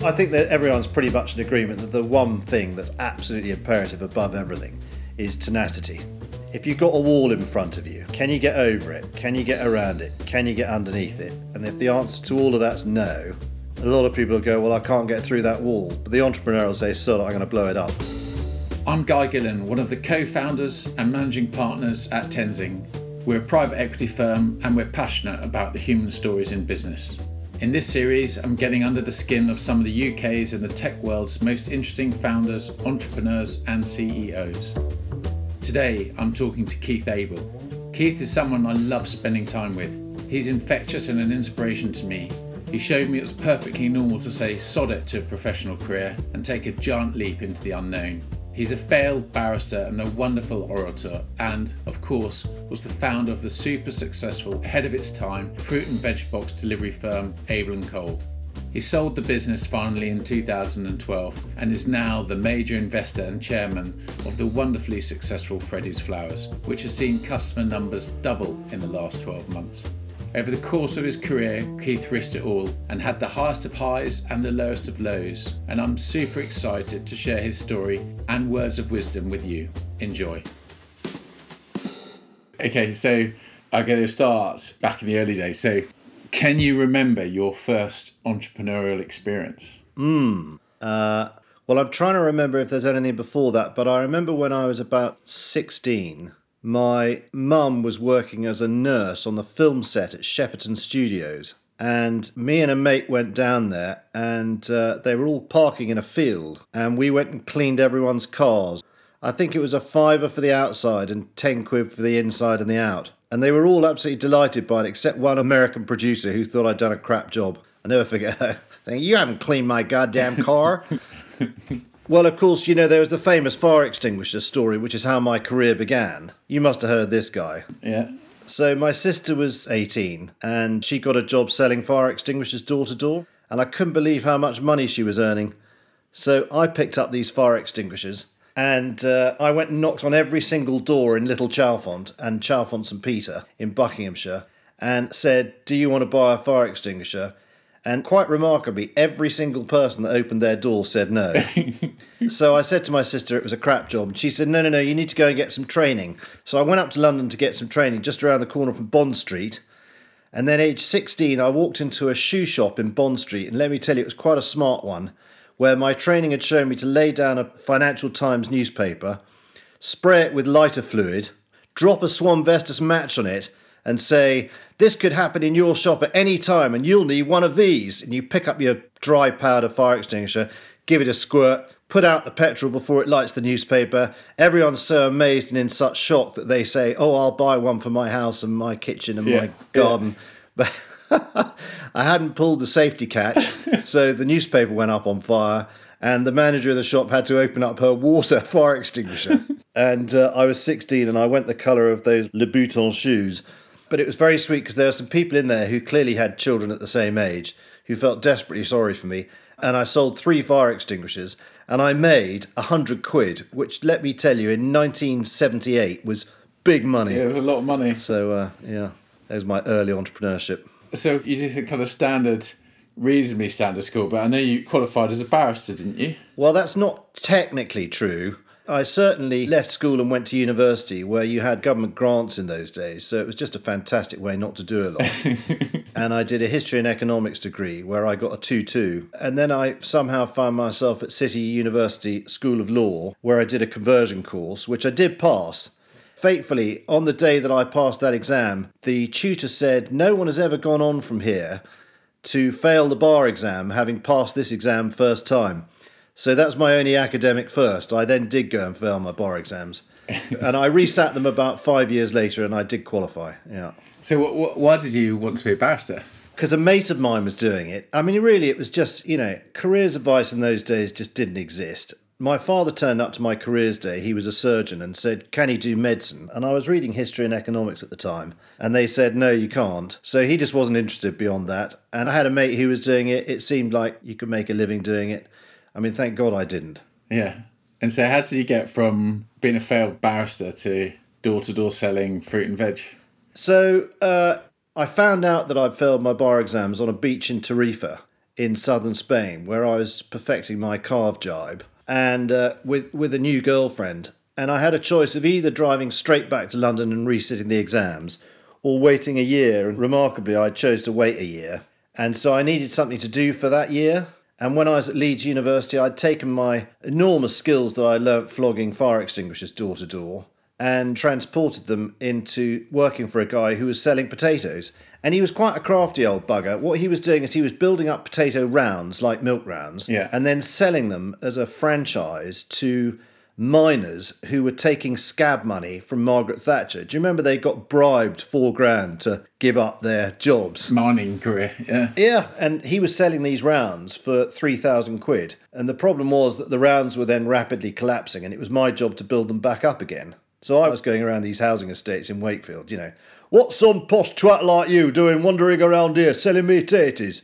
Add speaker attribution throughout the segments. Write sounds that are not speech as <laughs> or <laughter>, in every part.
Speaker 1: I think that everyone's pretty much in agreement that the one thing that's absolutely imperative above everything is tenacity. If you've got a wall in front of you, can you get over it? Can you get around it? Can you get underneath it? And if the answer to all of that's no, a lot of people go, Well, I can't get through that wall. But the entrepreneur will say, So I'm going to blow it up.
Speaker 2: I'm Guy Gillon, one of the co founders and managing partners at Tenzing. We're a private equity firm and we're passionate about the human stories in business. In this series, I'm getting under the skin of some of the UK's and the tech world's most interesting founders, entrepreneurs, and CEOs. Today, I'm talking to Keith Abel. Keith is someone I love spending time with. He's infectious and an inspiration to me. He showed me it was perfectly normal to say sod it to a professional career and take a giant leap into the unknown. He's a failed barrister and a wonderful orator, and, of course, was the founder of the super successful, ahead of its time, fruit and veg box delivery firm Abel and Cole. He sold the business finally in 2012 and is now the major investor and chairman of the wonderfully successful Freddie's Flowers, which has seen customer numbers double in the last 12 months. Over the course of his career, Keith risked it all and had the highest of highs and the lowest of lows. And I'm super excited to share his story and words of wisdom with you. Enjoy. Okay, so I'm going to start back in the early days. So, can you remember your first entrepreneurial experience?
Speaker 1: Uh, well, I'm trying to remember if there's anything before that, but I remember when I was about 16, my mum was working as a nurse on the film set at Shepperton Studios. And me and a mate went down there, and uh, they were all parking in a field. And we went and cleaned everyone's cars. I think it was a fiver for the outside and 10 quid for the inside and the out. And they were all absolutely delighted by it, except one American producer who thought I'd done a crap job. I never forget her <laughs> saying, You haven't cleaned my goddamn car. <laughs> well, of course, you know, there was the famous fire extinguisher story, which is how my career began. You must have heard this guy.
Speaker 2: Yeah.
Speaker 1: So, my sister was 18 and she got a job selling fire extinguishers door to door, and I couldn't believe how much money she was earning. So, I picked up these fire extinguishers and uh, I went and knocked on every single door in Little Chalfont and Chalfont St Peter in Buckinghamshire and said, Do you want to buy a fire extinguisher? And quite remarkably, every single person that opened their door said no. <laughs> so I said to my sister it was a crap job. And she said, No, no, no, you need to go and get some training. So I went up to London to get some training just around the corner from Bond Street. And then, age 16, I walked into a shoe shop in Bond Street. And let me tell you, it was quite a smart one, where my training had shown me to lay down a Financial Times newspaper, spray it with lighter fluid, drop a Swan Vestas match on it, and say, This could happen in your shop at any time, and you'll need one of these. And you pick up your dry powder fire extinguisher, give it a squirt, put out the petrol before it lights the newspaper. Everyone's so amazed and in such shock that they say, Oh, I'll buy one for my house and my kitchen and
Speaker 2: Yeah,
Speaker 1: my garden. <laughs> But I hadn't pulled the safety catch, <laughs> so the newspaper went up on fire, and the manager of the shop had to open up her water <laughs> fire extinguisher. and uh, I was 16, and I went the colour of those Louboutin shoes. But it was very sweet because there were some people in there who clearly had children at the same age who felt desperately sorry for me. And I sold three fire extinguishers, and I made a hundred quid, which, let me tell you, in 1978 was big money.
Speaker 2: Yeah, it was a lot of money.
Speaker 1: So uh, yeah, that was my early entrepreneurship.
Speaker 2: So you did a kind of standard, reasonably standard school, but I know you qualified as a barrister, didn't you?
Speaker 1: Well, that's not technically true. I certainly left school and went to university where you had government grants in those days, so it was just a fantastic way not to do a lot. <laughs> and I did a history and economics degree where I got a 2 2. And then I somehow found myself at City University School of Law where I did a conversion course, which I did pass. Fatefully, on the day that I passed that exam, the tutor said, No one has ever gone on from here to fail the bar exam having passed this exam first time. So that's my only academic first. I then did go and fail my bar exams. <laughs> and I resat them about five years later and I did qualify. Yeah.
Speaker 2: So why did you want to be a barrister?
Speaker 1: Because a mate of mine was doing it. I mean, really, it was just, you know, careers advice in those days just didn't exist. My father turned up to my careers day. He was a surgeon and said, Can he do medicine? And I was reading history and economics at the time. And they said, No, you can't. So he just wasn't interested beyond that. And I had a mate who was doing it. It seemed like you could make a living doing it. I mean, thank God I didn't.
Speaker 2: Yeah. And so how did you get from being a failed barrister to door to door selling fruit and veg?
Speaker 1: So uh, I found out that I'd failed my bar exams on a beach in Tarifa in southern Spain where I was perfecting my carve jibe and uh, with, with a new girlfriend. And I had a choice of either driving straight back to London and resitting the exams or waiting a year. And remarkably, I chose to wait a year. And so I needed something to do for that year. And when I was at Leeds University, I'd taken my enormous skills that I learnt flogging fire extinguishers door to door and transported them into working for a guy who was selling potatoes. And he was quite a crafty old bugger. What he was doing is he was building up potato rounds, like milk rounds,
Speaker 2: Yeah.
Speaker 1: and then selling them as a franchise to miners who were taking scab money from Margaret Thatcher. Do you remember they got bribed four grand to give up their jobs?
Speaker 2: Mining career, yeah.
Speaker 1: Yeah, and he was selling these rounds for 3,000 quid. And the problem was that the rounds were then rapidly collapsing, and it was my job to build them back up again. So I was going around these housing estates in Wakefield, you know. What's some posh twat like you doing wandering around here selling me taties?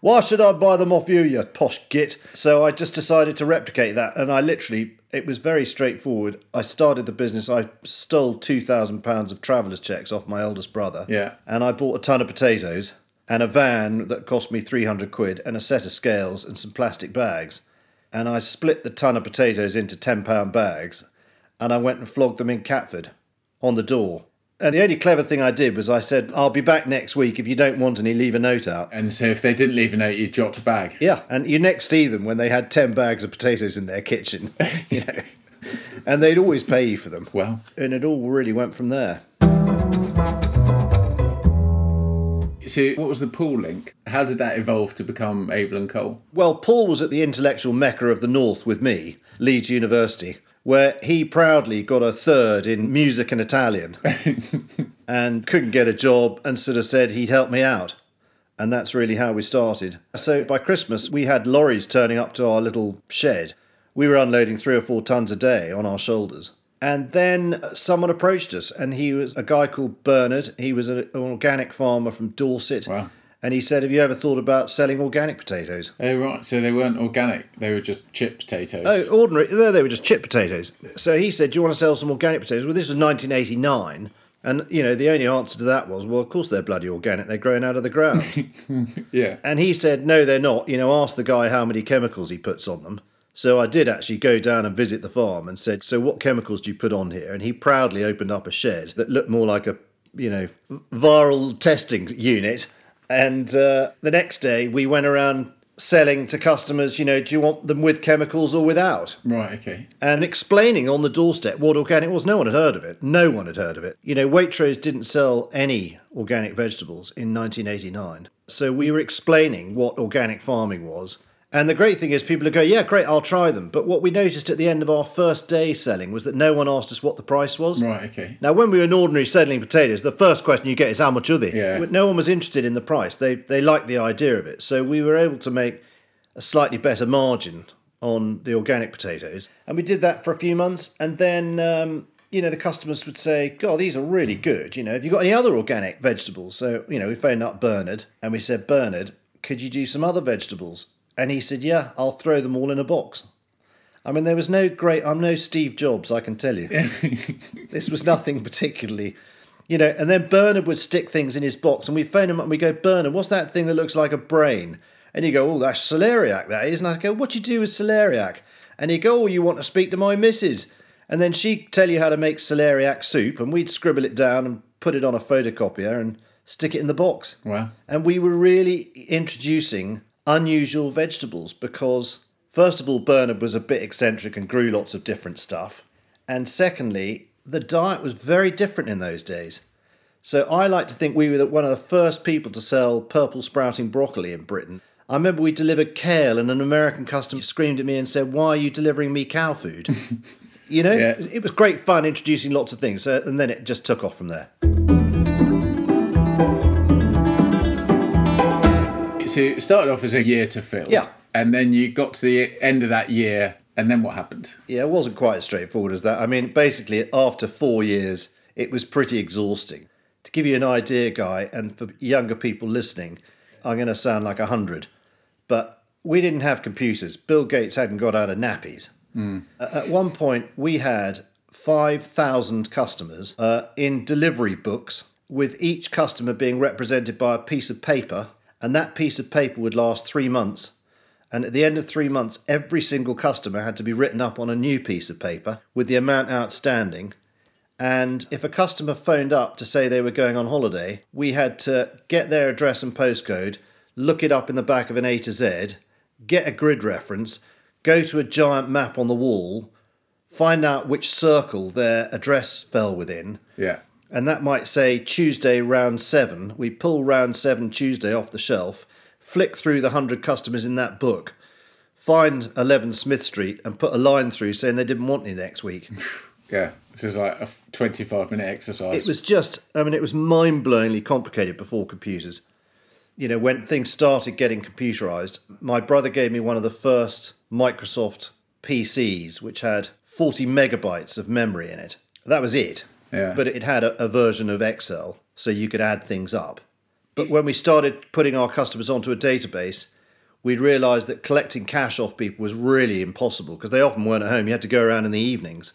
Speaker 1: Why should I buy them off you, you posh git? So I just decided to replicate that, and I literally, it was very straightforward. I started the business, I stole £2,000 of travellers' checks off my eldest brother
Speaker 2: Yeah.
Speaker 1: and I bought a ton of potatoes and a van that cost me 300 quid and a set of scales and some plastic bags. And I split the ton of potatoes into 10 pound bags and I went and flogged them in Catford on the door. And the only clever thing I did was I said, I'll be back next week. If you don't want any, leave a note out.
Speaker 2: And so if they didn't leave a note, you dropped a bag.
Speaker 1: Yeah, and you next see them when they had 10 bags of potatoes in their kitchen, <laughs> you know. And they'd always pay you for them.
Speaker 2: Well,
Speaker 1: And it all really went from there.
Speaker 2: so what was the Paul link? How did that evolve to become Abel and Cole?
Speaker 1: Well, Paul was at the intellectual mecca of the North with me, Leeds University, where he proudly got a third in music and Italian <laughs> and couldn't get a job and sort of said he'd help me out. And that's really how we started. So by Christmas, we had lorries turning up to our little shed. We were unloading three or four tons a day on our shoulders. And then someone approached us, and he was a guy called Bernard. He was an organic farmer from Dorset.
Speaker 2: Wow.
Speaker 1: And he said, Have you ever thought about selling organic potatoes?
Speaker 2: Oh, right. So they weren't organic, they were just chip potatoes.
Speaker 1: Oh, ordinary. No, they were just chip potatoes. So he said, "Do you want to sell some organic potatoes?" Well, this was 1989, and you know the only answer to that was, "Well, of course they're bloody organic. They're growing out of the ground." <laughs>
Speaker 2: yeah.
Speaker 1: and he said, "No, they're not." You know, ask the guy how many chemicals he puts on them. So I did actually go down and visit the farm and said, "So what chemicals do you put on here?" And he proudly opened up a shed that looked more like a, you know, viral testing unit. And uh, the next day we went around selling to customers, you know, do you want them with chemicals or without?
Speaker 2: Right, okay.
Speaker 1: and explaining on the doorstep what organic was. No one had heard of it. No one had heard of it. You know, Waitrose didn't sell any organic vegetables in 1989. So we were explaining what organic farming was. And the great thing is, people would go, Yeah, great, I'll try them. But what we noticed at the end of our first day selling was that no one asked us what the price was.
Speaker 2: Right, okay.
Speaker 1: Now, when we were in ordinary selling potatoes, the first question you get is how much are they?
Speaker 2: Yeah.
Speaker 1: No one was interested in the price. They they liked the idea of it. So we were able to make a slightly better margin on the organic potatoes, and we did that for a few months, and then. Um, you know, the customers would say, God, these are really good. You know, have you got any other organic vegetables? So, you know, we phoned up Bernard and we said, Bernard, could you do some other vegetables? And he said, Yeah, I'll throw them all in a box. I mean, there was no great, I'm no Steve Jobs, I can tell you. <laughs> this was nothing particularly, you know. And then Bernard would stick things in his box, and we phone him up and we go, Bernard, what's that thing that looks like a brain? And he go, oh, that's celeriac, that is. And I go, what do you do with celeriac? And he go, oh, you want to speak to my missus? And then she'd tell you how to make celeriac soup, and we'd scribble it down and put it on a photocopier and stick it in the box.
Speaker 2: Wow.
Speaker 1: And we were really introducing unusual vegetables because, first of all, Bernard was a bit eccentric and grew lots of different stuff. And secondly, the diet was very different in those days. So I like to think we were one of the first people to sell purple sprouting broccoli in Britain. I remember we delivered kale, and an American customer screamed at me and said, Why are you delivering me cow food? <laughs> you know,
Speaker 2: Yeah.
Speaker 1: it was great fun introducing lots of things. So, and then it just took off from there.
Speaker 2: Started off as a year to fill.
Speaker 1: Yeah.
Speaker 2: And then you got to the end of that year, and then what happened?
Speaker 1: Yeah, it wasn't quite as straightforward as that. I mean, basically, after four years, it was pretty exhausting. To give you an idea, Guy, and for younger people listening, I'm going to sound like a hundred, but we didn't have computers. Bill Gates hadn't got out of nappies. A- At one point, we had 5,000 customers uh, in delivery books, with each customer being represented by a piece of paper and that piece of paper would last three months. And at the end of three months, every single customer had to be written up on a new piece of paper with the amount outstanding. And if a customer phoned up to say they were going on holiday, we had to get their address and postcode, look it up in the back of an A to Z, get a grid reference, go to a giant map on the wall, find out which circle their address fell within,
Speaker 2: Yeah.
Speaker 1: And that might say Tuesday round seven. We pull round seven Tuesday off the shelf, flick through the hundred customers in that book, find 11 Smith Street, and put a line through saying they didn't want any next week. <laughs>
Speaker 2: Yeah. This is like a 25 minute exercise.
Speaker 1: It was just, I mean, it was mind blowingly complicated before computers. You know, when things started getting computerized, my brother gave me one of the first Microsoft PCs, which had 40 megabytes of memory in it. That was it.
Speaker 2: Yeah.
Speaker 1: But it had a, a version of Excel, so you could add things up. But when we started putting our customers onto a database, we'd realised that collecting cash off people was really impossible because they often weren't at home. You had to go around in the evenings.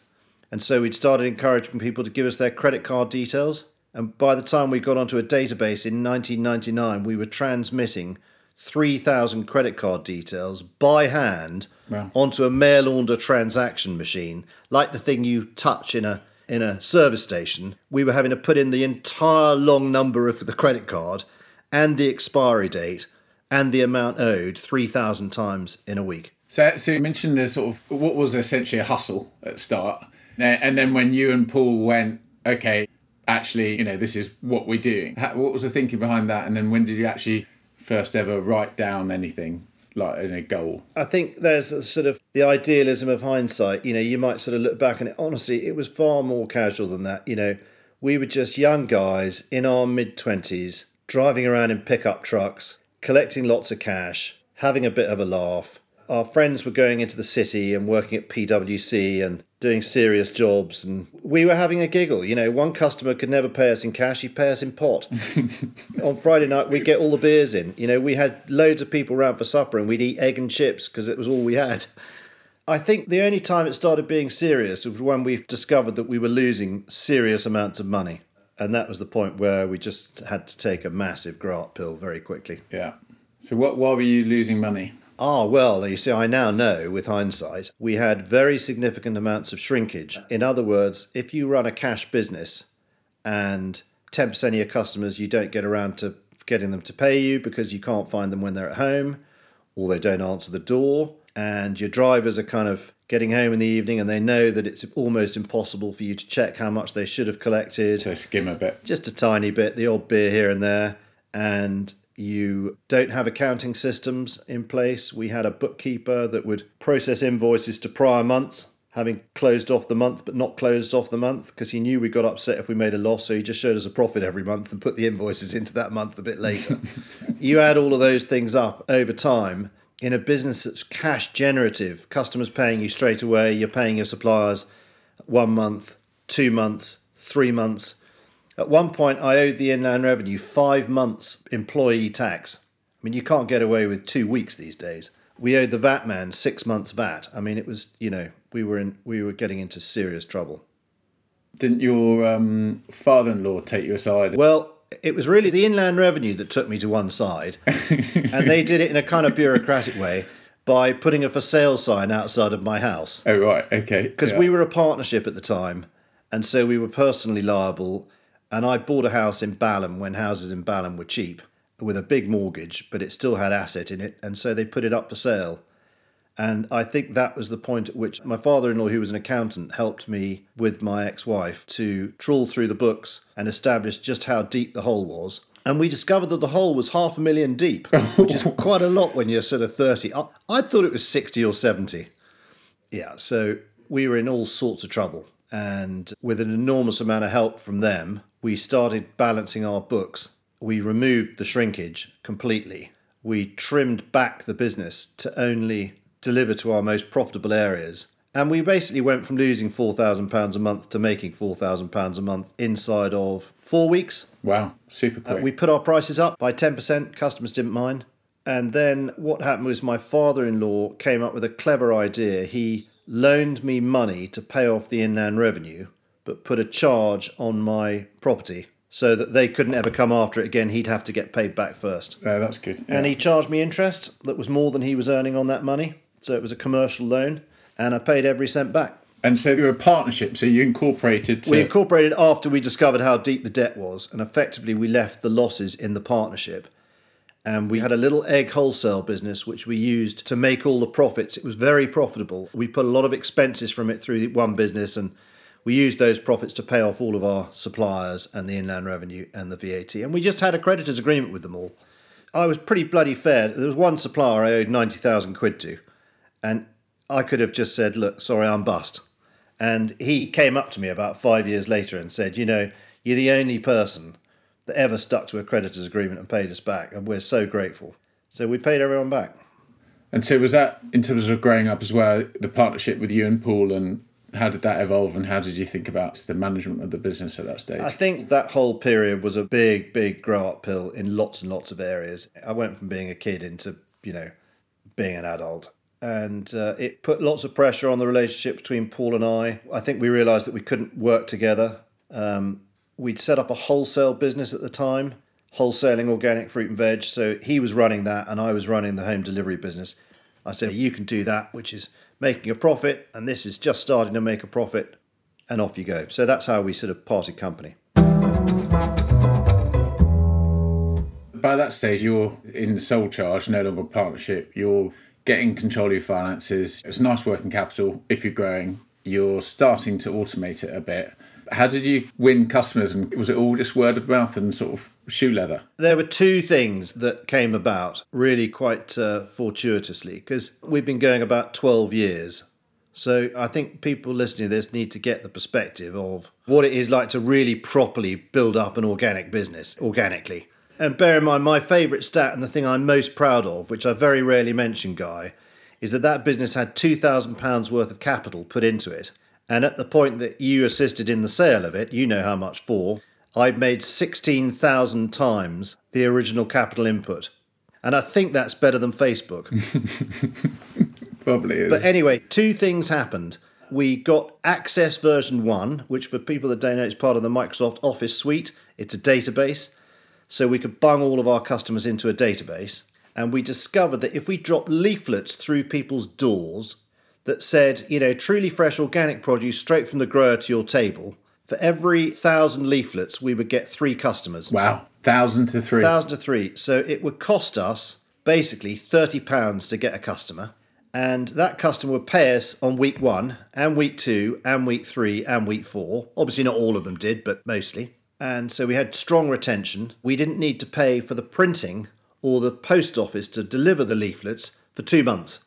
Speaker 1: And so we'd started encouraging people to give us their credit card details. And by the time we got onto a database in 1999, we were transmitting 3,000 credit card details by hand
Speaker 2: Wow.
Speaker 1: onto a mail order transaction machine, like the thing you touch in a in a service station. We were having to put in the entire long number of the credit card and the expiry date and the amount owed 3,000 times in a week.
Speaker 2: So, so you mentioned the sort of what was essentially a hustle at start, and then when you and Paul went, okay, actually, you know, this is what we're doing. What was the thinking behind that? And then when did you actually first ever write down anything like in a goal?
Speaker 1: I think there's a sort of the idealism of hindsight. You know, you might sort of look back and it, honestly, it was far more casual than that. You know, we were just young guys in our mid 20s, driving around in pickup trucks, collecting lots of cash, having a bit of a laugh. Our friends were going into the city and working at PwC and doing serious jobs, and we were having a giggle. You know, one customer could never pay us in cash, he'd pay us in pot. <laughs> on Friday night we'd get all the beers in. You know, we had loads of people round for supper and we'd eat egg and chips because it was all we had. I think the only time it started being serious was when we discovered that we were losing serious amounts of money. And that was the point where we just had to take a massive grant pill very quickly.
Speaker 2: Yeah. So what? Why were you losing money?
Speaker 1: Ah, well, you see, I now know with hindsight, we had very significant amounts of shrinkage. In other words, if you run a cash business and 10% of your customers, you don't get around to getting them to pay you because you can't find them when they're at home or they don't answer the door, and your drivers are kind of getting home in the evening and they know that it's almost impossible for you to check how much they should have collected
Speaker 2: So skim a bit.
Speaker 1: just a tiny bit, the odd beer here and there, and you don't have accounting systems in place. We had a bookkeeper that would process invoices to prior months, having closed off the month but not closed off the month because he knew we got upset if we made a loss, so he just showed us a profit every month and put the invoices into that month a bit later. <laughs> you add all of those things up over time in a business that's cash generative, customers paying you straight away, you're paying your suppliers one month, two months, three months. At one point, I owed the Inland Revenue five months employee tax. I mean, you can't get away with two weeks these days. We owed the VAT man six months VAT. I mean, it was you know we were in we were getting into serious trouble.
Speaker 2: Didn't your um, father-in-law take you aside?
Speaker 1: Well, it was really the Inland Revenue that took me to one side, <laughs> and they did it in a kind of bureaucratic way by putting a for sale sign outside of my house.
Speaker 2: oh right, okay.
Speaker 1: because
Speaker 2: yeah.
Speaker 1: we were a partnership at the time, and so we were personally liable. And I bought a house in Balham when houses in Balham were cheap, with a big mortgage, but it still had asset in it, and so they put it up for sale. And I think that was the point at which my father-in-law, who was an accountant, helped me with my ex-wife to trawl through the books and establish just how deep the hole was. And we discovered that the hole was half a million deep, <laughs> which is quite a lot when you're sort of 30. I, I thought it was 60 or 70. Yeah, so we were in all sorts of trouble. And with an enormous amount of help from them, we started balancing our books. We removed the shrinkage completely. We trimmed back the business to only deliver to our most profitable areas. And we basically went from losing £4,000 a month to making £4,000 a month inside of four weeks.
Speaker 2: wow, super uh, quick.
Speaker 1: We put our prices up by 10%, customers didn't mind. And then what happened was my father in law came up with a clever idea. He loaned me money to pay off the inland revenue, but put a charge on my property. so that they couldn't ever come after it again. He'd have to get paid back first.
Speaker 2: Uh, that's good. Yeah.
Speaker 1: And he charged me interest that was more than he was earning on that money. So it was a commercial loan, and I paid every cent back.
Speaker 2: And so you were a partnership, so you incorporated. To...
Speaker 1: We incorporated after we discovered how deep the debt was, and effectively we left the losses in the partnership. And we had a little egg wholesale business which we used to make all the profits. It was very profitable. We put a lot of expenses from it through one business, and we used those profits to pay off all of our suppliers and the inland revenue and the VAT. And we just had a creditors agreement with them all. I was pretty bloody fair. There was one supplier I owed 90,000 quid to, and I could have just said, Look, sorry, I'm bust. And he came up to me about five years later and said, You know, you're the only person that ever stuck to a creditors agreement and paid us back, and we're so grateful. So we paid everyone back.
Speaker 2: And so was that in terms of growing up as well, the partnership with you and Paul, and how did that evolve, and how did you think about the management of the business at that stage?
Speaker 1: I think that whole period was a big, big grow up pill in lots and lots of areas. I went from being a kid into, you know, being an adult. And uh, it put lots of pressure on the relationship between Paul and I. I think we realised that we couldn't work together. Um, we'd set up a wholesale business at the time, wholesaling organic fruit and veg. So he was running that, and I was running the home delivery business. I said, You can do that, which is making a profit, and this is just starting to make a profit, and off you go. So that's how we sort of parted company.
Speaker 2: By that stage, you're in the sole charge, no longer a partnership. You're getting control of your finances. It's nice working capital if you're growing. You're starting to automate it a bit. How did you win customers? And was it all just word of mouth and sort of shoe leather?
Speaker 1: There were two things that came about really quite uh, fortuitously because we've been going about 12 years. So I think people listening to this need to get the perspective of what it is like to really properly build up an organic business organically. And bear in mind, my favourite stat and the thing I'm most proud of, which I very rarely mention, Guy, is that that business had £2,000 worth of capital put into it and at the point that you assisted in the sale of it, you know how much for, I'd made 16,000 times the original capital input. And I think that's better than Facebook. <laughs>
Speaker 2: Probably is.
Speaker 1: But anyway, two things happened. We got Access version 1, which for people that don't know, is part of the Microsoft Office suite. It's a database. So we could bung all of our customers into a database. And we discovered that if we drop leaflets through people's doors that said, you know, truly fresh organic produce straight from the grower to your table. For every thousand leaflets, we would get three customers.
Speaker 2: Wow, thousand to three.
Speaker 1: Thousand to three. So it would cost us basically thirty pounds to get a customer, and that customer would pay us on week one, and week two, and week three, and week four. Obviously, not all of them did, but mostly. And so we had strong retention. We didn't need to pay for the printing or the post office to deliver the leaflets for two months.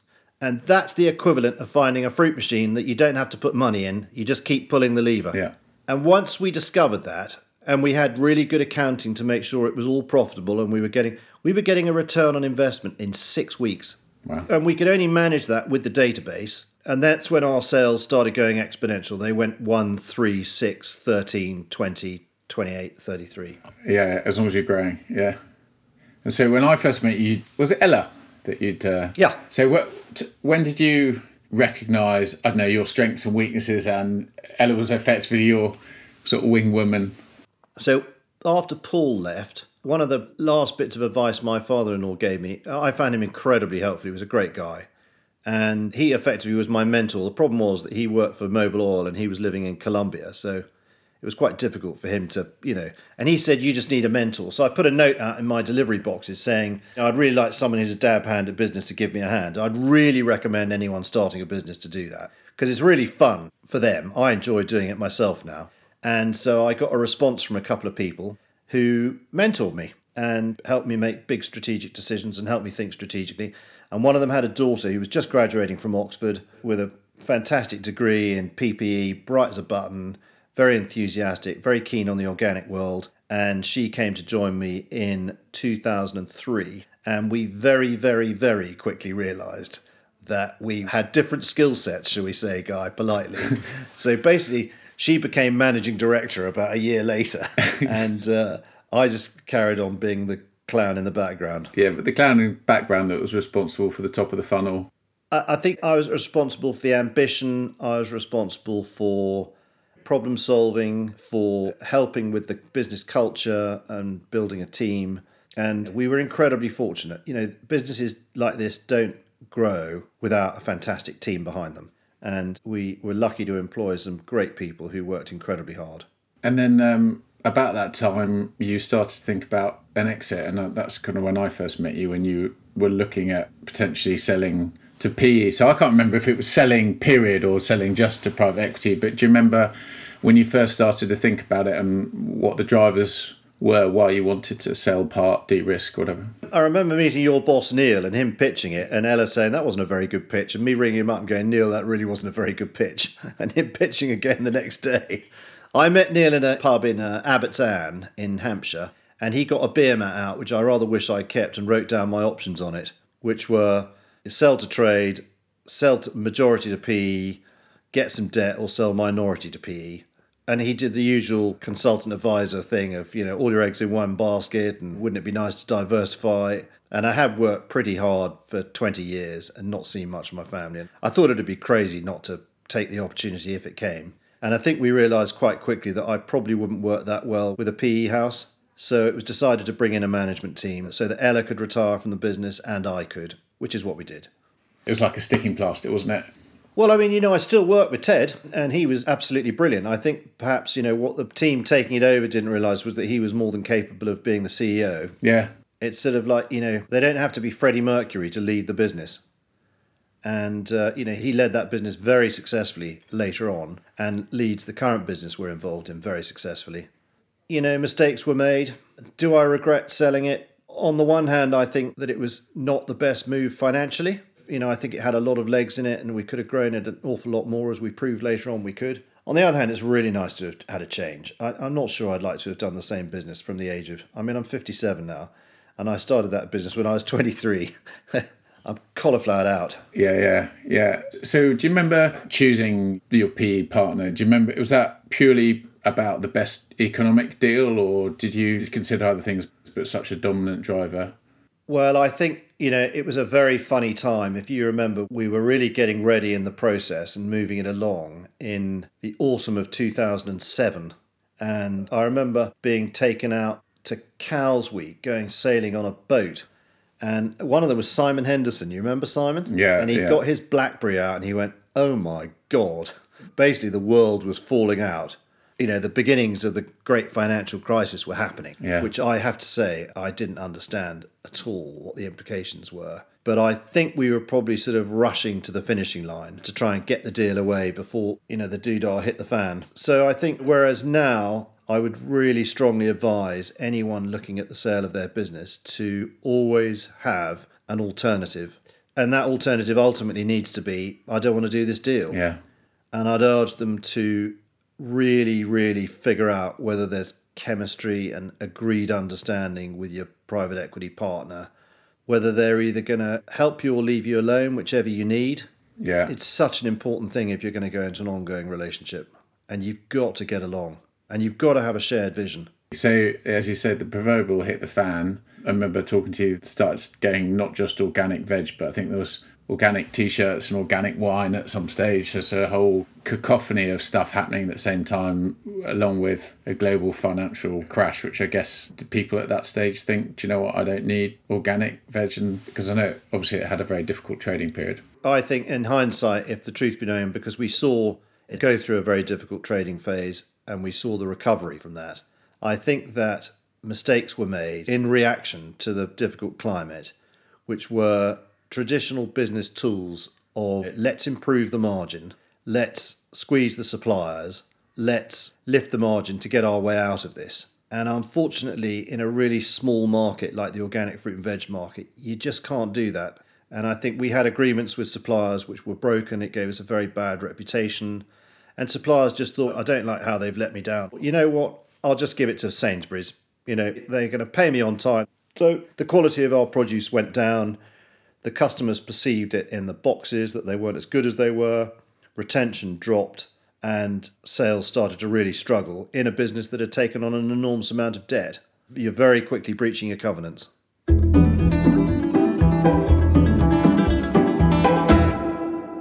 Speaker 1: And that's the equivalent of finding a fruit machine that you don't have to put money in, you just keep pulling the lever.
Speaker 2: Yeah.
Speaker 1: And once we discovered that, and we had really good accounting to make sure it was all profitable and we were getting we were getting a return on investment in 6 weeks.
Speaker 2: Wow.
Speaker 1: And we could only manage that with the database. And that's when our sales started going exponential. They went 1, 3, 6, 13, 20, 28, 33.
Speaker 2: Yeah, as long as you're growing. Yeah. And so when I first met you, was it Ella that you'd. Uh,
Speaker 1: yeah.
Speaker 2: So what, when did you recognise, I don't know, your strengths and weaknesses and Ella was effectively your sort of wing woman?
Speaker 1: So after Paul left, one of the last bits of advice my father in law gave me, I found him incredibly helpful. He was a great guy. And he effectively was my mentor. The problem was that he worked for Mobil Oil and he was living in Colombia. So it was quite difficult for him to, you know. And he said, You just need a mentor. So I put a note out in my delivery boxes saying, I'd really like someone who's a dab hand at business to give me a hand. I'd really recommend anyone starting a business to do that because it's really fun for them. I enjoy doing it myself now. And so I got a response from a couple of people who mentored me and helped me make big strategic decisions and helped me think strategically. And one of them had a daughter who was just graduating from Oxford with a fantastic degree in PPE, bright as a button, very enthusiastic, very keen on the organic world. And she came to join me in 2003. And we very, very, very quickly realised that we had different skill sets, shall we say, Guy, politely. <laughs> so basically, she became managing director about a year later. <laughs> and uh, I just carried on being the clown in the background.
Speaker 2: Yeah, but the clown in the background that was responsible for the top of the funnel.
Speaker 1: I, I think I was responsible for the ambition, I was responsible for problem solving, for helping with the business culture and building a team. And we were incredibly fortunate. You know, businesses like this don't grow without a fantastic team behind them. And we were lucky to employ some great people who worked incredibly hard.
Speaker 2: And then um, about that time, you started to think about an exit, and uh, that's kind of when I first met you, when you were looking at potentially selling to PE. So I can't remember if it was selling period or selling just to private equity, but do you remember when you first started to think about it and what the drivers were why you wanted to sell part, de risk, whatever?
Speaker 1: I remember meeting your boss Neil and him pitching it, and Ella saying that wasn't a very good pitch, and me ringing him up and going, Neil, that really wasn't a very good pitch, <laughs> and him pitching again the next day. I met Neil in a pub in uh, Abbott's Ann in Hampshire, and he got a beer mat out, which I rather wish I kept, and wrote down my options on it, which were sell to trade, sell to majority to PE, get some debt, or sell minority to PE. And he did the usual consultant advisor thing of, you know, all your eggs in one basket, and wouldn't it be nice to diversify? And I had worked pretty hard for 20 years and not seen much of my family. And I thought it'd be crazy not to take the opportunity if it came. And I think we realised quite quickly that I probably wouldn't work that well with a PE house. So it was decided to bring in a management team so that Ella could retire from the business and I could, which is what we did.
Speaker 2: It was like a sticking plaster, wasn't it?
Speaker 1: Well, I mean, you know, I still work with Ted, and he was absolutely brilliant. I think perhaps, you know, what the team taking it over didn't realise was that he was more than capable of being the CEO.
Speaker 2: Yeah.
Speaker 1: It's sort of like, you know, they don't have to be Freddie Mercury to lead the business. And, uh, you know, he led that business very successfully later on and leads the current business we're involved in very successfully. You know, mistakes were made. Do I regret selling it? On the one hand, I think that it was not the best move financially. You know, I think it had a lot of legs in it and we could have grown it an awful lot more as we proved later on we could. On the other hand, it's really nice to have had a change. I, I'm not sure I'd like to have done the same business from the age of, I mean, I'm 57 now and I started that business when I was 23. <laughs> I'm cauliflowered out.
Speaker 2: Yeah, yeah, yeah. So, do you remember choosing your PE partner? Do you remember, was that purely about the best economic deal, or did you consider other things but such a dominant driver?
Speaker 1: Well, I think, you know, it was a very funny time. If you remember, we were really getting ready in the process and moving it along in the autumn of 2007. And I remember being taken out to Cowes Week, going sailing on a boat. And one of them was Simon Henderson. You remember Simon?
Speaker 2: Yeah,
Speaker 1: And he
Speaker 2: yeah.
Speaker 1: got his Blackberry out and he went, oh my God. Basically, the world was falling out. You know, the beginnings of the great financial crisis were happening,
Speaker 2: Yeah.
Speaker 1: which I have to say I didn't understand at all what the implications were. But I think we were probably sort of rushing to the finishing line to try and get the deal away before, you know, the doodah hit the fan. So I think whereas now I would really strongly advise anyone looking at the sale of their business to always have an alternative. And that alternative ultimately needs to be I don't want to do this deal.
Speaker 2: Yeah.
Speaker 1: And I'd urge them to really, really figure out whether there's chemistry and agreed understanding with your private equity partner, whether they're either going to help you or leave you alone, whichever you need.
Speaker 2: Yeah.
Speaker 1: It's such an important thing if you're going to go into an ongoing relationship. And you've got to get along and you've got to have a shared vision.
Speaker 2: So, as you said, the proverbial hit the fan. I remember talking to you, started getting not just organic veg, but I think there was organic t-shirts and organic wine at some stage. There's a whole cacophony of stuff happening at the same time, along with a global financial crash, which I guess people at that stage think, do you know what, I don't need organic veg, because I know obviously it had a very difficult trading period.
Speaker 1: I think, in hindsight, if the truth be known, because we saw it go through a very difficult trading phase and we saw the recovery from that, I think that mistakes were made in reaction to the difficult climate, which were traditional business tools of let's improve the margin, let's squeeze the suppliers, let's lift the margin to get our way out of this. And unfortunately, in a really small market like the organic fruit and veg market, you just can't do that. And I think we had agreements with suppliers which were broken. It gave us a very bad reputation. And suppliers just thought, I don't like how they've let me down. You know what? I'll just give it to Sainsbury's. You know, they're going to pay me on time. So the quality of our produce went down. The customers perceived it in the boxes that they weren't as good as they were. Retention dropped and sales started to really struggle in a business that had taken on an enormous amount of debt. You're very quickly breaching your covenants.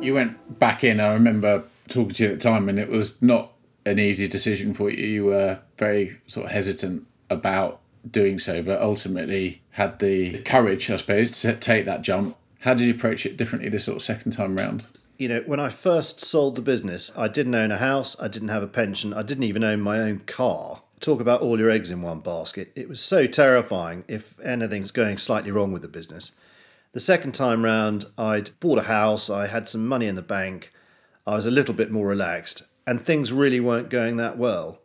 Speaker 2: You went back in, I remember talking to you at the time, and it was not an easy decision for you. You were very sort of hesitant about doing so, but ultimately had the courage, I suppose, to take that jump. How did you approach it differently this sort of second time round?
Speaker 1: You know, when I first sold the business, I didn't own a house, I didn't have a pension, I didn't even own my own car. Talk about all your eggs in one basket. It was so terrifying if anything's going slightly wrong with the business. The second time round, I'd bought a house, I had some money in the bank, I was a little bit more relaxed, and things really weren't going that well.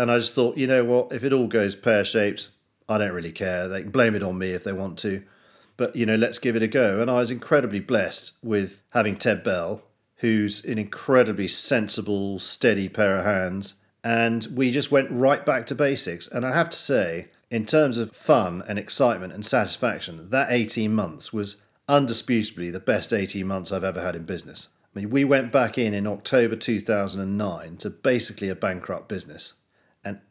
Speaker 1: And I just thought, you know what, if it all goes pear shaped, I don't really care. They can blame it on me if they want to. But, you know, let's give it a go. And I was incredibly blessed with having Ted Bell, who's an incredibly sensible, steady pair of hands. And we just went right back to basics. And I have to say, in terms of fun and excitement and satisfaction, that 18 months was undisputably the best 18 months I've ever had in business. I mean, we went back in in October 2009 to basically a bankrupt business.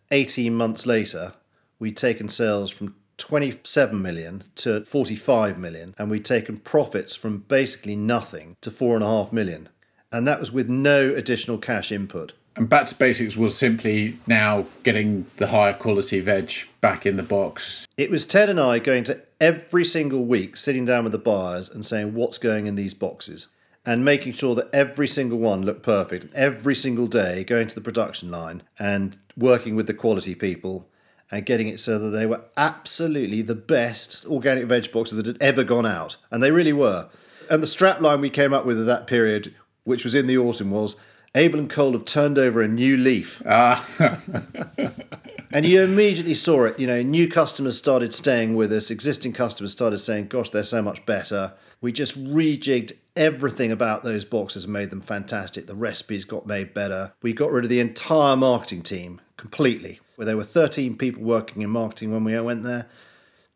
Speaker 1: And 18 months later, we'd taken sales from 27 million to 45 million, and we'd taken profits from basically nothing to 4.5 million. And that was with no additional cash input.
Speaker 2: And back to basics was simply now getting the higher quality veg back in the box.
Speaker 1: It was Ted and I going to every single week, sitting down with the buyers and saying, What's going in these boxes? and making sure that every single one looked perfect. Every single day, going to the production line and working with the quality people and getting it so that they were absolutely the best organic veg boxes that had ever gone out. And they really were. And the strap line we came up with at that period, which was in the autumn, was Abel and Cole have turned over a new leaf.
Speaker 2: Ah. <laughs>
Speaker 1: and you immediately saw it. You know, new customers started staying with us, existing customers started saying, Gosh, they're so much better. We just rejigged everything about those boxes and made them fantastic. The recipes got made better. We got rid of the entire marketing team completely, where there were 13 people working in marketing when we went there.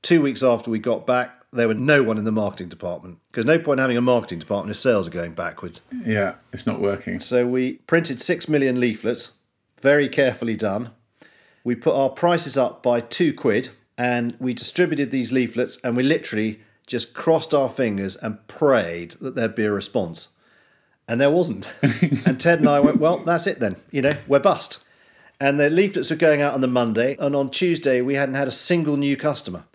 Speaker 1: Two weeks after we got back, there were no one in the marketing department because no point having a marketing department if sales are going backwards.
Speaker 2: Yeah, it's not working.
Speaker 1: So we printed six million leaflets, very carefully done. We put our prices up by two quid and we distributed these leaflets and we literally just crossed our fingers and prayed that there'd be a response. And there wasn't. <laughs> and Ted and I went, well, that's it then. You know, we're bust. And the leaflets were going out on the Monday, and on Tuesday, we hadn't had a single new customer.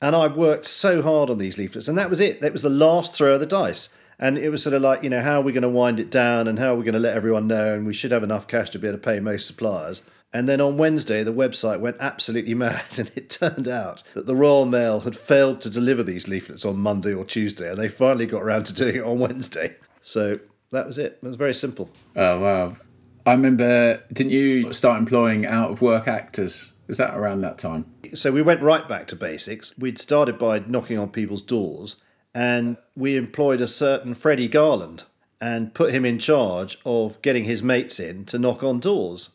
Speaker 1: And I worked so hard on these leaflets, and that was it. That was the last throw of the dice. And it was sort of like, you know, how are we going to wind it down and how are we going to let everyone know? And we should have enough cash to be able to pay most suppliers. And then on Wednesday, the website went absolutely <laughs> mad, and it turned out that the Royal Mail had failed to deliver these leaflets on Monday or Tuesday, and they finally got around to doing it on Wednesday. So that was it. It was very simple.
Speaker 2: Oh, wow. I remember, didn't you start employing out of work actors? Was that around that time?
Speaker 1: So we went right back to basics. We'd started by knocking on people's doors, and we employed a certain Freddie Garland and put him in charge of getting his mates in to knock on doors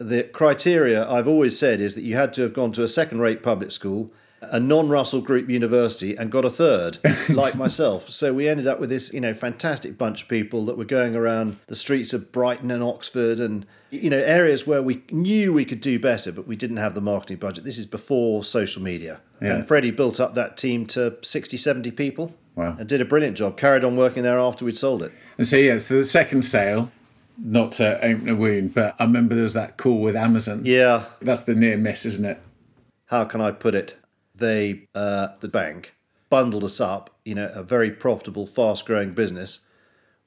Speaker 1: the criteria I've always said is that you had to have gone to a second rate public school, a non Russell Group university, and got a third, like <laughs> myself. So we ended up with this, you know, fantastic bunch of people that were going around the streets of Brighton and Oxford and, you know, areas where we knew we could do better, but we didn't have the marketing budget. This is before social media. Yeah. And Freddie built up that team to 60, 70 people.
Speaker 2: Wow.
Speaker 1: And did a brilliant job. Carried on working there after we'd sold it.
Speaker 2: And so, yes, yeah, the second sale, not to open a wound, but I remember there was that call with Amazon.
Speaker 1: Yeah.
Speaker 2: That's the near miss, isn't it?
Speaker 1: How can I put it? They, uh, the bank, bundled us up, you know, a very profitable, fast growing business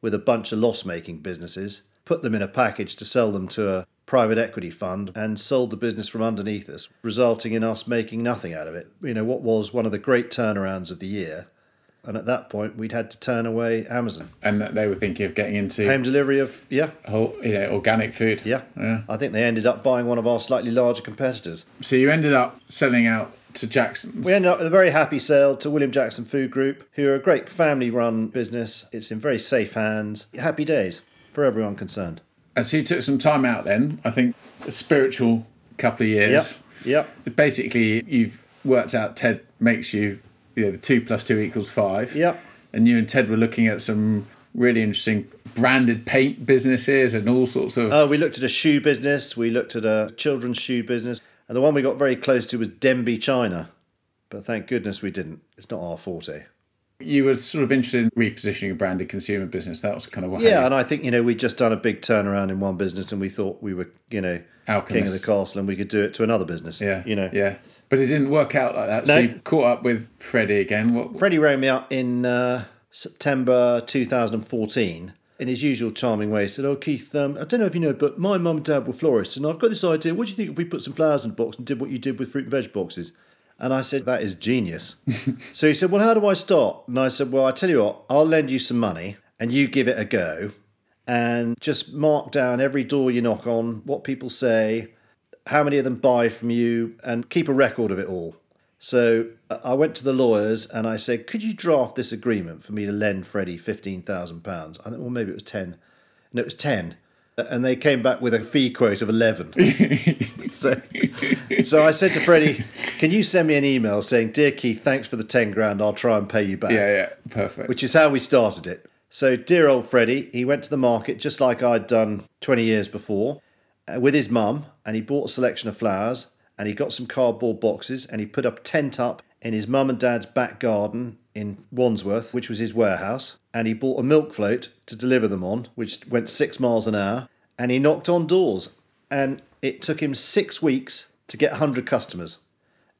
Speaker 1: with a bunch of loss making businesses, put them in a package to sell them to a private equity fund, and sold the business from underneath us, resulting in us making nothing out of it. You know, what was one of the great turnarounds of the year and at that point we'd had to turn away Amazon.
Speaker 2: And they were thinking of getting into
Speaker 1: home delivery of yeah,
Speaker 2: whole, you know, organic food.
Speaker 1: Yeah,
Speaker 2: yeah.
Speaker 1: I think they ended up buying one of our slightly larger competitors.
Speaker 2: So you ended up selling out to Jackson's.
Speaker 1: We ended up with a very happy sale to William Jackson Food Group, who are a great family-run business. It's in very safe hands. Happy days for everyone concerned.
Speaker 2: And so you took some time out then. I think a spiritual couple of years.
Speaker 1: Yep.
Speaker 2: Yep. Basically, you've worked out Ted makes you you know, the two plus two equals five.
Speaker 1: Yep.
Speaker 2: And you and Ted were looking at some really interesting branded paint businesses and all sorts of.
Speaker 1: Oh, we looked at a shoe business. We looked at a children's shoe business, and the one we got very close to was Denby China, but thank goodness we didn't. It's not our forte.
Speaker 2: You were sort of interested in repositioning a branded consumer business. That was kind of what.
Speaker 1: Yeah, and I think you know we'd just done a big turnaround in one business, and we thought we were you know king of the castle, and we could do it to another business.
Speaker 2: Yeah,
Speaker 1: you know.
Speaker 2: Yeah, but it didn't work out like that. So
Speaker 1: No.
Speaker 2: you caught up with Freddie again. What?
Speaker 1: Freddie rang me up in uh, September 2014 in his usual charming way. He said, "Oh Keith, um, I don't know if you know, but my mum and dad were florists, and I've got this idea. What do you think if we put some flowers in a box and did what you did with fruit and veg boxes?" And I said, "That is genius." <laughs> so he said, "Well, how do I start?" And I said, "Well, I tell you what, I'll lend you some money, and you give it a go, and just mark down every door you knock on, what people say." How many of them buy from you, and keep a record of it all. So uh, I went to the lawyers and I said, "Could you draft this agreement for me to lend Freddie fifteen thousand pounds?" I think, well, maybe it was ten. No, it was ten, and they came back with a fee quote of eleven. <laughs> so, so I said to Freddie, "Can you send me an email saying, dear Keith, thanks for the ten grand. I'll try and pay you back."
Speaker 2: Yeah, yeah, perfect.
Speaker 1: Which is how we started it. So, dear old Freddie, he went to the market just like I'd done 20 years before uh, with his mum, and he bought a selection of flowers, and he got some cardboard boxes, and he put up tent up in his mum and dad's back garden in Wandsworth, which was his warehouse, and he bought a milk float to deliver them on, which went six miles an hour, and he knocked on doors, and it took him six weeks to get 100 customers.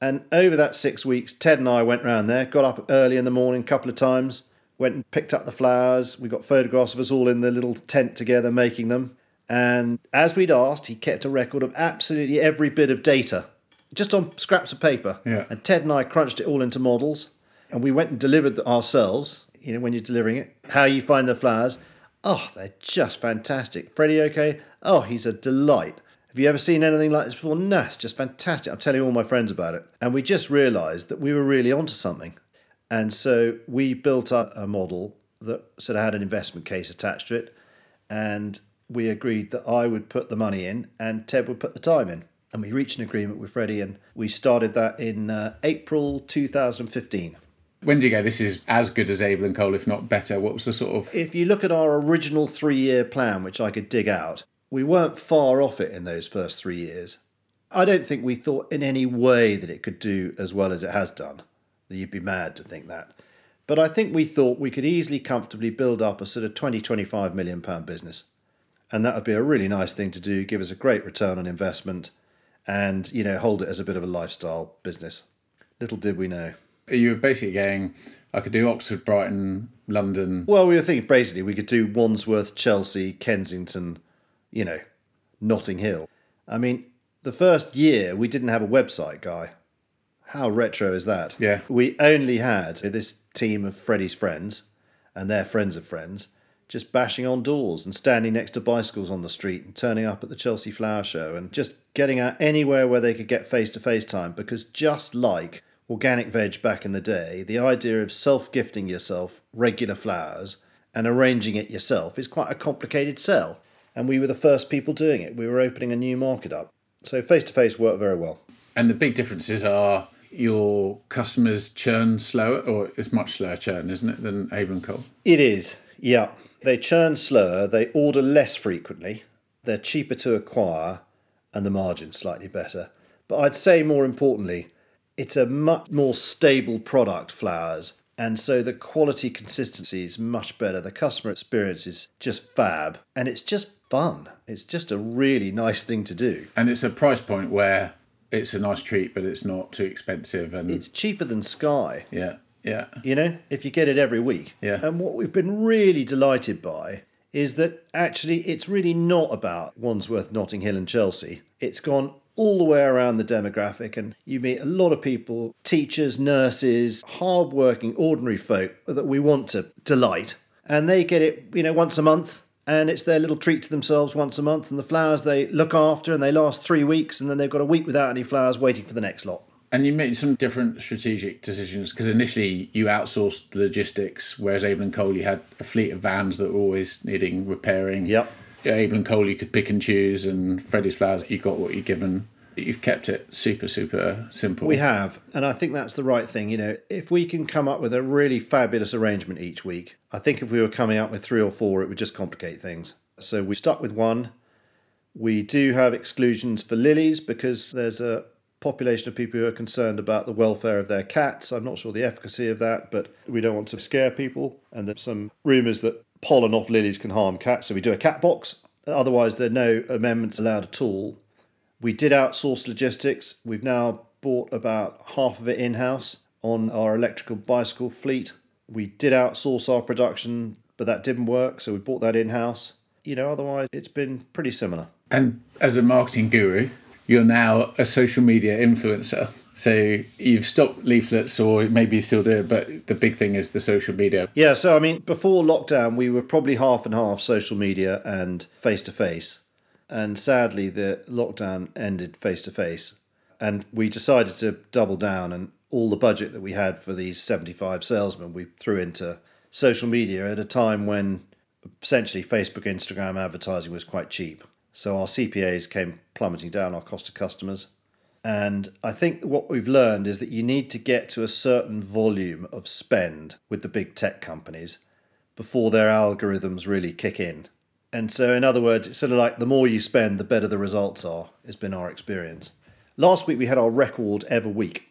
Speaker 1: And over that six weeks, Ted and I went round there, got up early in the morning a couple of times, went and picked up the flowers. We got photographs of us all in the little tent together making them. And as we'd asked, he kept a record of absolutely every bit of data, just on scraps of paper.
Speaker 2: Yeah.
Speaker 1: And Ted and I crunched it all into models. And we went and delivered ourselves, you know, when you're delivering it, how you find the flowers. Oh, they're just fantastic. Freddie, okay? Oh, he's a delight. Have you ever seen anything like this before? No, it's just fantastic. I'm telling all my friends about it. And we just realised that we were really onto something. And so we built up a model that sort of had an investment case attached to it. And we agreed that I would put the money in and Ted would put the time in. And we reached an agreement with Freddie and we started that in uh, April 2015.
Speaker 2: when do you go? This is as good as Abel and Cole, if not better. What was the sort of?
Speaker 1: If you look at our original three year plan, which I could dig out, we weren't far off it in those first three years. I don't think we thought in any way that it could do as well as it has done. You'd be mad to think that. But I think we thought we could easily, comfortably build up a sort of 20, 25 million pound business. And that would be a really nice thing to do, give us a great return on investment, and, you know, hold it as a bit of a lifestyle business. Little did we know.
Speaker 2: You were basically going. I could do Oxford, Brighton, London.
Speaker 1: Well, we were thinking basically we could do Wandsworth, Chelsea, Kensington, you know, Notting Hill. I mean, the first year we didn't have a website guy. How retro is that?
Speaker 2: Yeah.
Speaker 1: We only had this team of Freddie's friends and their friends of friends just bashing on doors and standing next to bicycles on the street and turning up at the Chelsea Flower Show and just getting out anywhere where they could get face to face time because just like organic veg back in the day, the idea of self gifting yourself regular flowers and arranging it yourself is quite a complicated sell. And we were the first people doing it. We were opening a new market up. So face to face worked very well.
Speaker 2: And the big differences are your customers churn slower, or it's much slower churn, isn't it, than Abel Cole?
Speaker 1: It is, yeah. They churn slower, they order less frequently, they're cheaper to acquire, and the margin's slightly better. But I'd say more importantly, it's a much more stable product, flowers, and so the quality consistency is much better. The customer experience is just fab, and it's just fun. It's just a really nice thing to do.
Speaker 2: And it's a price point where it's a nice treat, but it's not too expensive. And
Speaker 1: It's cheaper than Sky.
Speaker 2: yeah, yeah,
Speaker 1: you know, if you get it every week.
Speaker 2: Yeah.
Speaker 1: And what we've been really delighted by is that actually it's really not about Wandsworth, Notting Hill, and Chelsea. It's gone all the way around the demographic, and you meet a lot of people teachers, nurses, hard-working, ordinary folk that we want to delight. And they get it, you know, once a month. And it's their little treat to themselves once a month. And the flowers they look after and they last three weeks. And then they've got a week without any flowers waiting for the next lot.
Speaker 2: And you made some different strategic decisions because initially you outsourced the logistics, whereas Abel and Cole you had a fleet of vans that were always needing repairing.
Speaker 1: Yep.
Speaker 2: Yeah, Abel and Cole you could pick and choose, and Freddie's Flowers you got what you're given. You've kept it super super simple.
Speaker 1: We have, and I think that's the right thing. You know, if we can come up with a really fabulous arrangement each week, I think if we were coming up with three or four, it would just complicate things. So we stuck with one. We do have exclusions for lilies because there's a population of people who are concerned about the welfare of their cats. I'm not sure the efficacy of that, but we don't want to scare people. And there's some rumours that pollen off lilies can harm cats, so we do a cat box. Otherwise, there are no amendments allowed at all. We did outsource logistics. We've now bought about half of it in house on our electrical bicycle fleet. We did outsource our production, but that didn't work, so we bought that in house. You know, otherwise, it's been pretty similar.
Speaker 2: And as a marketing guru, you're now a social media influencer. So you've stopped leaflets, or maybe you still do, but the big thing is the social media.
Speaker 1: Yeah, so I mean, before lockdown, we were probably half and half social media and face to face. And sadly, the lockdown ended face to face. And we decided to double down, and all the budget that we had for these 75 salesmen, we threw into social media at a time when essentially Facebook, Instagram advertising was quite cheap. So our CPAs came plummeting down, our cost to customers. And I think what we've learned is that you need to get to a certain volume of spend with the big tech companies before their algorithms really kick in. And so, in other words, it's sort of like the more you spend, the better the results are, has been our experience. Last week, we had our record ever week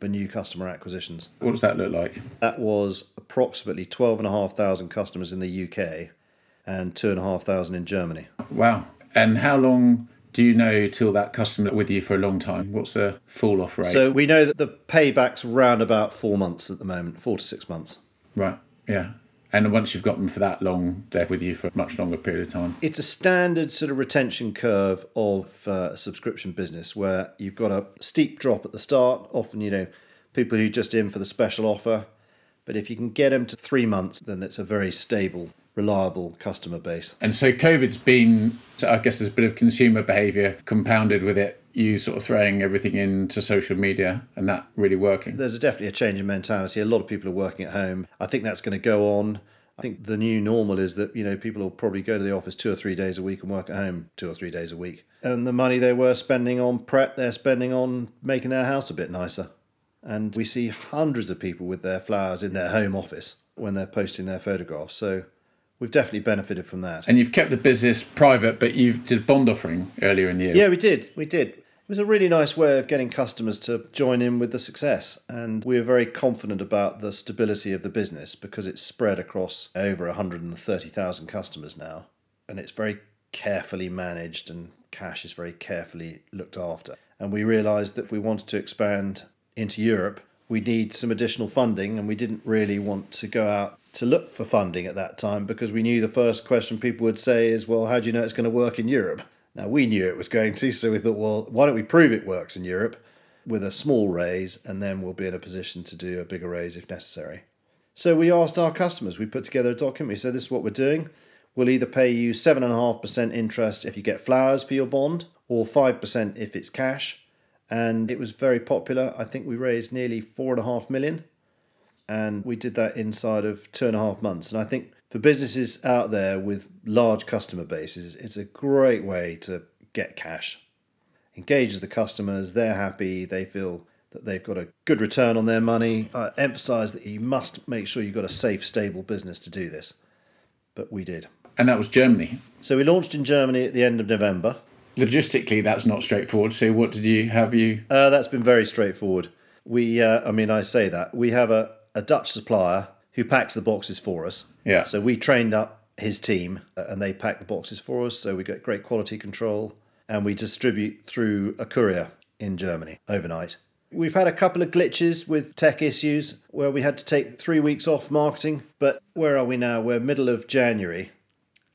Speaker 1: for new customer acquisitions.
Speaker 2: What does that look like?
Speaker 1: That was approximately 12,500 customers in the UK and 2,500 in Germany.
Speaker 2: Wow. And how long do you know till that customer with you for a long time? What's the fall off rate?
Speaker 1: So we know that the payback's around about four months at the moment, four to six months.
Speaker 2: right, yeah. And once you've got them for that long, they're with you for a much longer period of time.
Speaker 1: It's a standard sort of retention curve of uh, a subscription business where you've got a steep drop at the start. Often, you know, people who just in for the special offer. But if you can get them to three months, then it's a very stable, reliable customer base.
Speaker 2: And so COVID's been, I guess, there's a bit of consumer behaviour compounded with it. You sort of throwing everything into social media and that really working.
Speaker 1: There's definitely a change in mentality. A lot of people are working at home. I think that's going to go on. I think the new normal is that you know people will probably go to the office two or three days a week and work at home two or three days a week. And the money they were spending on prep, they're spending on making their house a bit nicer. And we see hundreds of people with their flowers in their home office when they're posting their photographs. So we've definitely benefited from that.
Speaker 2: And you've kept the business private, but you did a bond offering earlier in the year.
Speaker 1: Yeah, we did. We did. It was a really nice way of getting customers to join in with the success. And we're very confident about the stability of the business because it's spread across over 130,000 customers now. And it's very carefully managed and cash is very carefully looked after. And we realised that if we wanted to expand into Europe, we need some additional funding. And we didn't really want to go out to look for funding at that time because we knew the first question people would say is, well, how do you know it's going to work in Europe? Now, we knew it was going to, so we thought, well, why don't we prove it works in Europe with a small raise and then we'll be in a position to do a bigger raise if necessary. So we asked our customers, we put together a document, we said, this is what we're doing. We'll either pay you 7.5% interest if you get flowers for your bond or 5% if it's cash. And it was very popular. I think we raised nearly 4.5 million and we did that inside of two and a half months. And I think for businesses out there with large customer bases, it's a great way to get cash. Engages the customers, they're happy, they feel that they've got a good return on their money. I emphasize that you must make sure you've got a safe, stable business to do this. But we did.
Speaker 2: And that was Germany.
Speaker 1: So we launched in Germany at the end of November.
Speaker 2: Logistically, that's not straightforward. So, what did you have? You
Speaker 1: Uh, that's been very straightforward. We, uh, I mean, I say that we have a, a Dutch supplier who packs the boxes for us.
Speaker 2: Yeah.
Speaker 1: So we trained up his team uh, and they pack the boxes for us. So we get great quality control and we distribute through a courier in Germany overnight. We've had a couple of glitches with tech issues where we had to take three weeks off marketing, but where are we now? We're middle of January.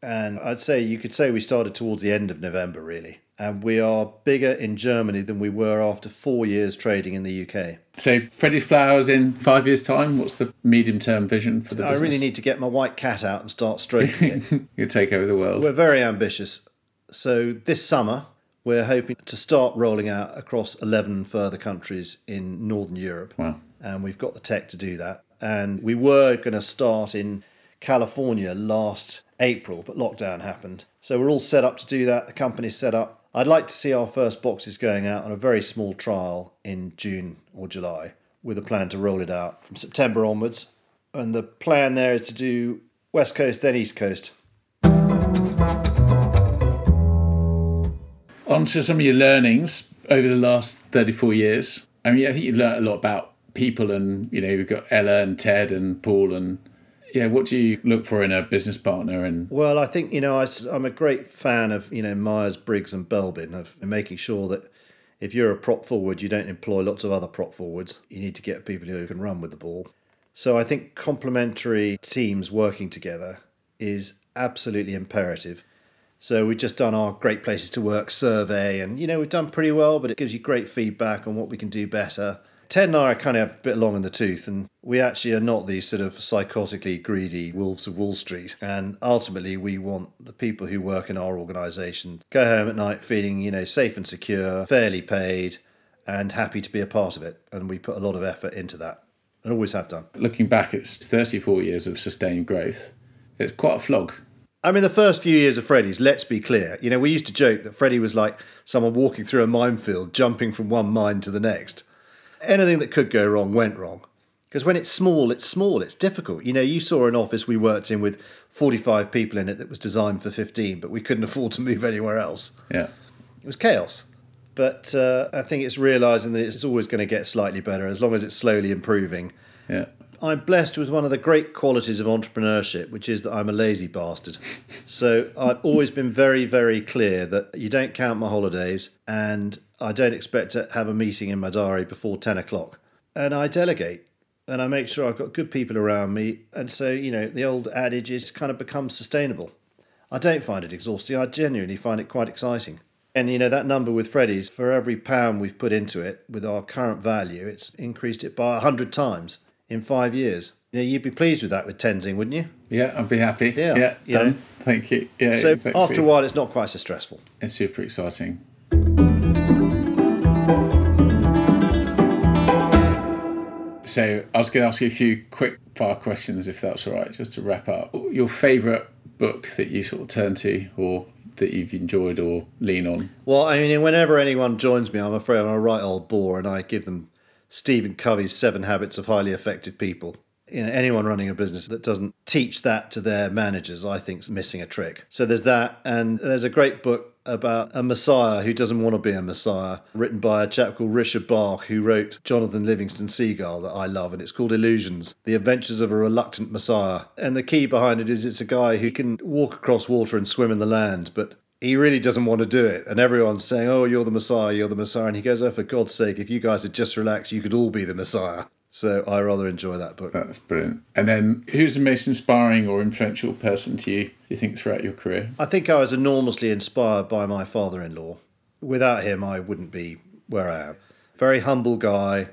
Speaker 1: And I'd say you could say we started towards the end of November, really. And we are bigger in Germany than we were after four years trading in the UK.
Speaker 2: so Freddie's flowers in five years' time. What's the medium term vision for the business?
Speaker 1: I
Speaker 2: business?
Speaker 1: really need to get my white cat out and start stroking it. <laughs>
Speaker 2: you take over the world.
Speaker 1: We're very ambitious. So this summer, we're hoping to start rolling out across 11 further countries in Northern Europe.
Speaker 2: Wow.
Speaker 1: And we've got the tech to do that. And we were going to start in California last April, but lockdown happened. So we're all set up to do that. The company's set up. I'd like to see our first boxes going out on a very small trial in June or July with a plan to roll it out from September onwards. And the plan there is to do West Coast, then East Coast.
Speaker 2: On to some of your learnings over the last 34 years? I mean, I think you've learned a lot about people and, you know, we've got Ella and Ted and Paul and yeah, what do you look for in a business partner? And
Speaker 1: well, I think you know I, am a great fan of you know Myers Briggs and Belbin of making sure that if you're a prop forward, you don't employ lots of other prop forwards. You need to get people who can run with the ball. So I think complementary teams working together is absolutely imperative. So we've just done our Great Places to Work survey, and you know we've done pretty well, but it gives you great feedback on what we can do better. Ted and I are kind of a bit long in the tooth, and we actually are not these sort of psychotically greedy wolves of Wall Street. And ultimately, we want the people who work in our organisation go home at night feeling, you know, safe and secure, fairly paid, and happy to be a part of it. And we put a lot of effort into that, and always have done.
Speaker 2: Looking back, it's 34 years of sustained growth. It's quite a flog.
Speaker 1: I mean, the first few years of Freddie's, let's be clear. You know, we used to joke that Freddie was like someone walking through a minefield, jumping from one mine to the next anything that could go wrong went wrong. Because when it's small, it's small, it's difficult. You know, you saw an office we worked in with 45 people in it that was designed for 15, but we couldn't <laughs> afford to move anywhere else.
Speaker 2: Yeah.
Speaker 1: It was chaos. But uh, I think it's realizing that it's always going to get slightly better as long as it's slowly improving.
Speaker 2: Yeah.
Speaker 1: I'm blessed with one of the great qualities of entrepreneurship, which is that I'm a lazy bastard. so I've always been very, very clear that you don't count my holidays and I don't expect to have a meeting in my diary before 10 o'clock. And I delegate and I make sure I've got good people around me. And so, you know, the old adage is kind of becomes sustainable. I don't find it exhausting. I genuinely find it quite exciting. And, you know, that number with Freddie's, for every pound we've put into it with our current value, it's increased it by 100 times in five years. You know, you'd be pleased with that with Tenzing, wouldn't you?
Speaker 2: Yeah, I'd be happy.
Speaker 1: Yeah,
Speaker 2: yeah done.
Speaker 1: know.
Speaker 2: Thank you. Yeah.
Speaker 1: So
Speaker 2: exactly.
Speaker 1: after a while, it's not quite so stressful.
Speaker 2: it's super exciting. So I was going to ask you a few quick fire questions, if that's all right, just to wrap up. Your favourite book that you sort of turn to, or that you've enjoyed, or lean on?
Speaker 1: Well, I mean, whenever anyone joins me, I'm afraid I'm a right old bore, and I give them Stephen Covey's Seven Habits of Highly Effective People. You know, anyone running a business that doesn't teach that to their managers, I think, is missing a trick. So there's that, and there's a great book about a messiah who doesn't want to be a messiah, written by a chap called Richard Bach, who wrote Jonathan Livingston Seagull, that I love, and it's called Illusions The Adventures of a Reluctant Messiah. And the key behind it is it's a guy who can walk across water and swim in the land, but he really doesn't want to do it. And everyone's saying, Oh, you're the Messiah, you're the Messiah. And he goes, Oh, for God's sake, if you guys had just relaxed, you could all be the Messiah. So I rather enjoy that book.
Speaker 2: That's brilliant. And then, who's the most inspiring or influential person to you, you think, throughout your career?
Speaker 1: I think I was enormously inspired by my father in law. Without him, I wouldn't be where I am. Very humble guy,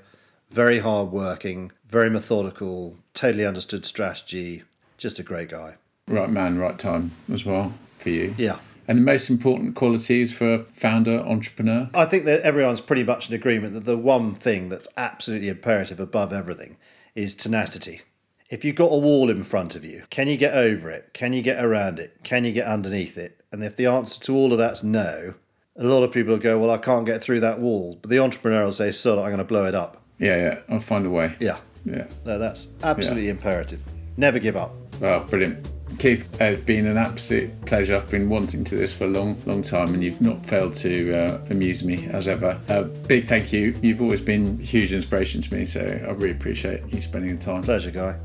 Speaker 1: very hard working, very methodical, totally understood strategy, just a great guy.
Speaker 2: Right man, right time as well for you.
Speaker 1: Yeah.
Speaker 2: And the most important qualities for a founder, entrepreneur?
Speaker 1: I think that everyone's pretty much in agreement that the one thing that's absolutely imperative above everything is tenacity. If you've got a wall in front of you, can you get over it? Can you get around it? Can you get underneath it? And if the answer to all of that's no, a lot of people will go, Well, I can't get through that wall. But the entrepreneur will say, So I'm going to blow it up.
Speaker 2: Yeah, yeah, I'll find a way.
Speaker 1: Yeah.
Speaker 2: Yeah.
Speaker 1: No, that's absolutely imperative. Never give up.
Speaker 2: Well, brilliant. Keith, it's been an absolute pleasure. I've been wanting to this for a long, long time, and you've not failed to uh, amuse me as ever. A uh, big thank you. You've always been a huge inspiration to me, so I really appreciate you spending the time.
Speaker 1: Pleasure, Guy.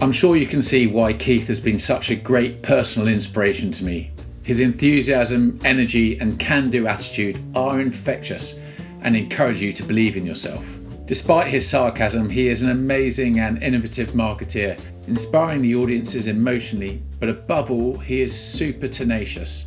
Speaker 2: I'm sure you can see why Keith has been such a great personal inspiration to me. His enthusiasm, energy, and can do attitude are infectious and encourage you to believe in yourself. Despite his sarcasm, he is an amazing and innovative marketeer, inspiring the audiences emotionally, but above all, he is super tenacious.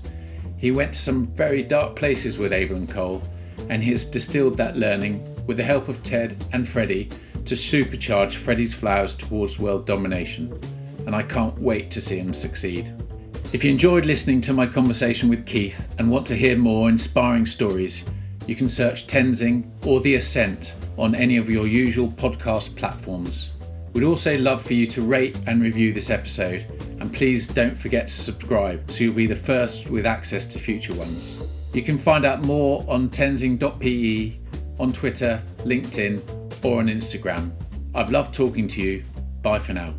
Speaker 2: He went to some very dark places with Abel and Cole, and he has distilled that learning with the help of Ted and Freddie to supercharge Freddie's flowers towards world domination. And I can't wait to see him succeed. If you enjoyed listening to my conversation with Keith and want to hear more inspiring stories, you can search Tenzing or The Ascent on any of your usual podcast platforms. We'd also love for you to rate and review this episode, and please don't forget to subscribe so you'll be the first with access to future ones. You can find out more on tenzing.pe, on Twitter, LinkedIn, or on Instagram. I've loved talking to you. Bye for now.